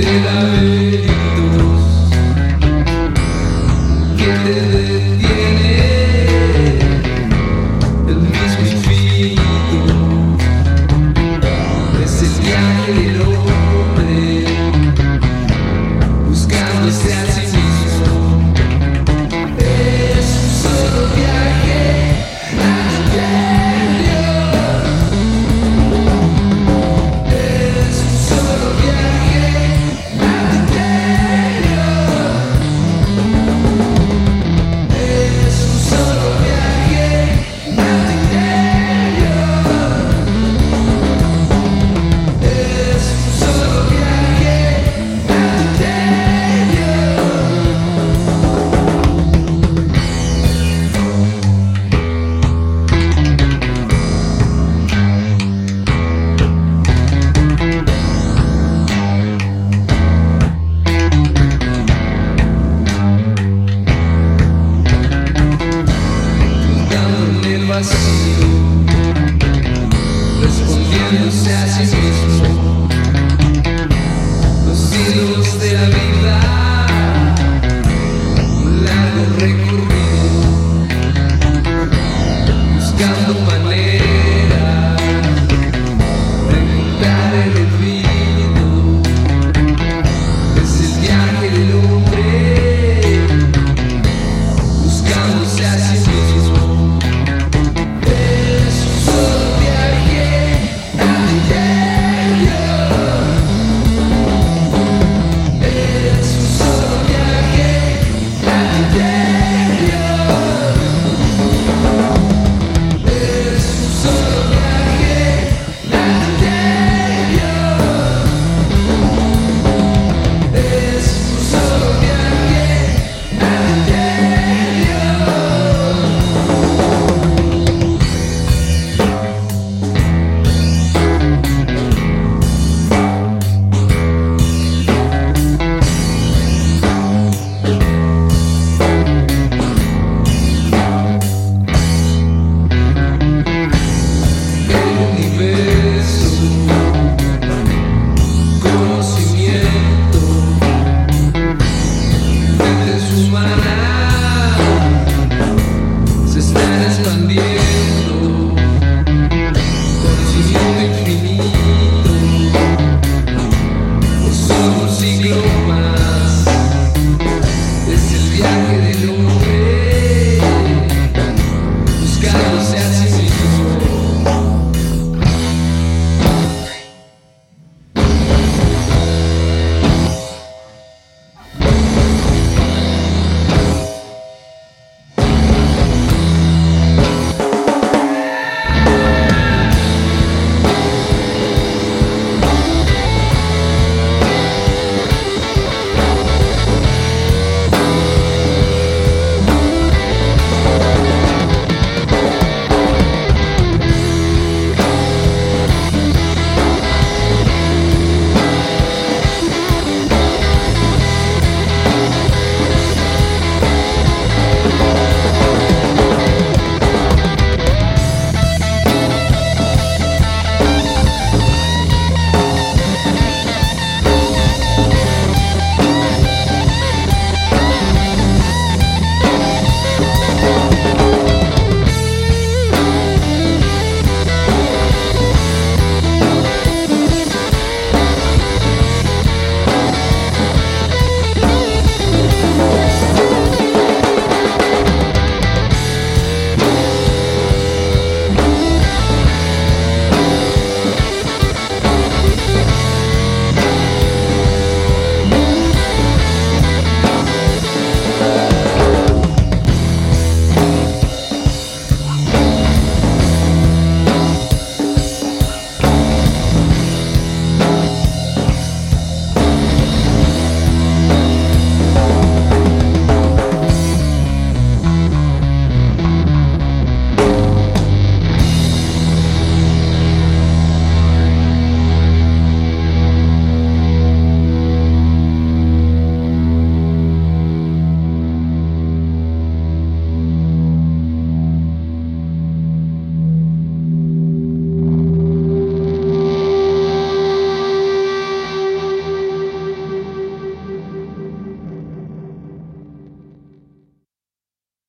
de la vie.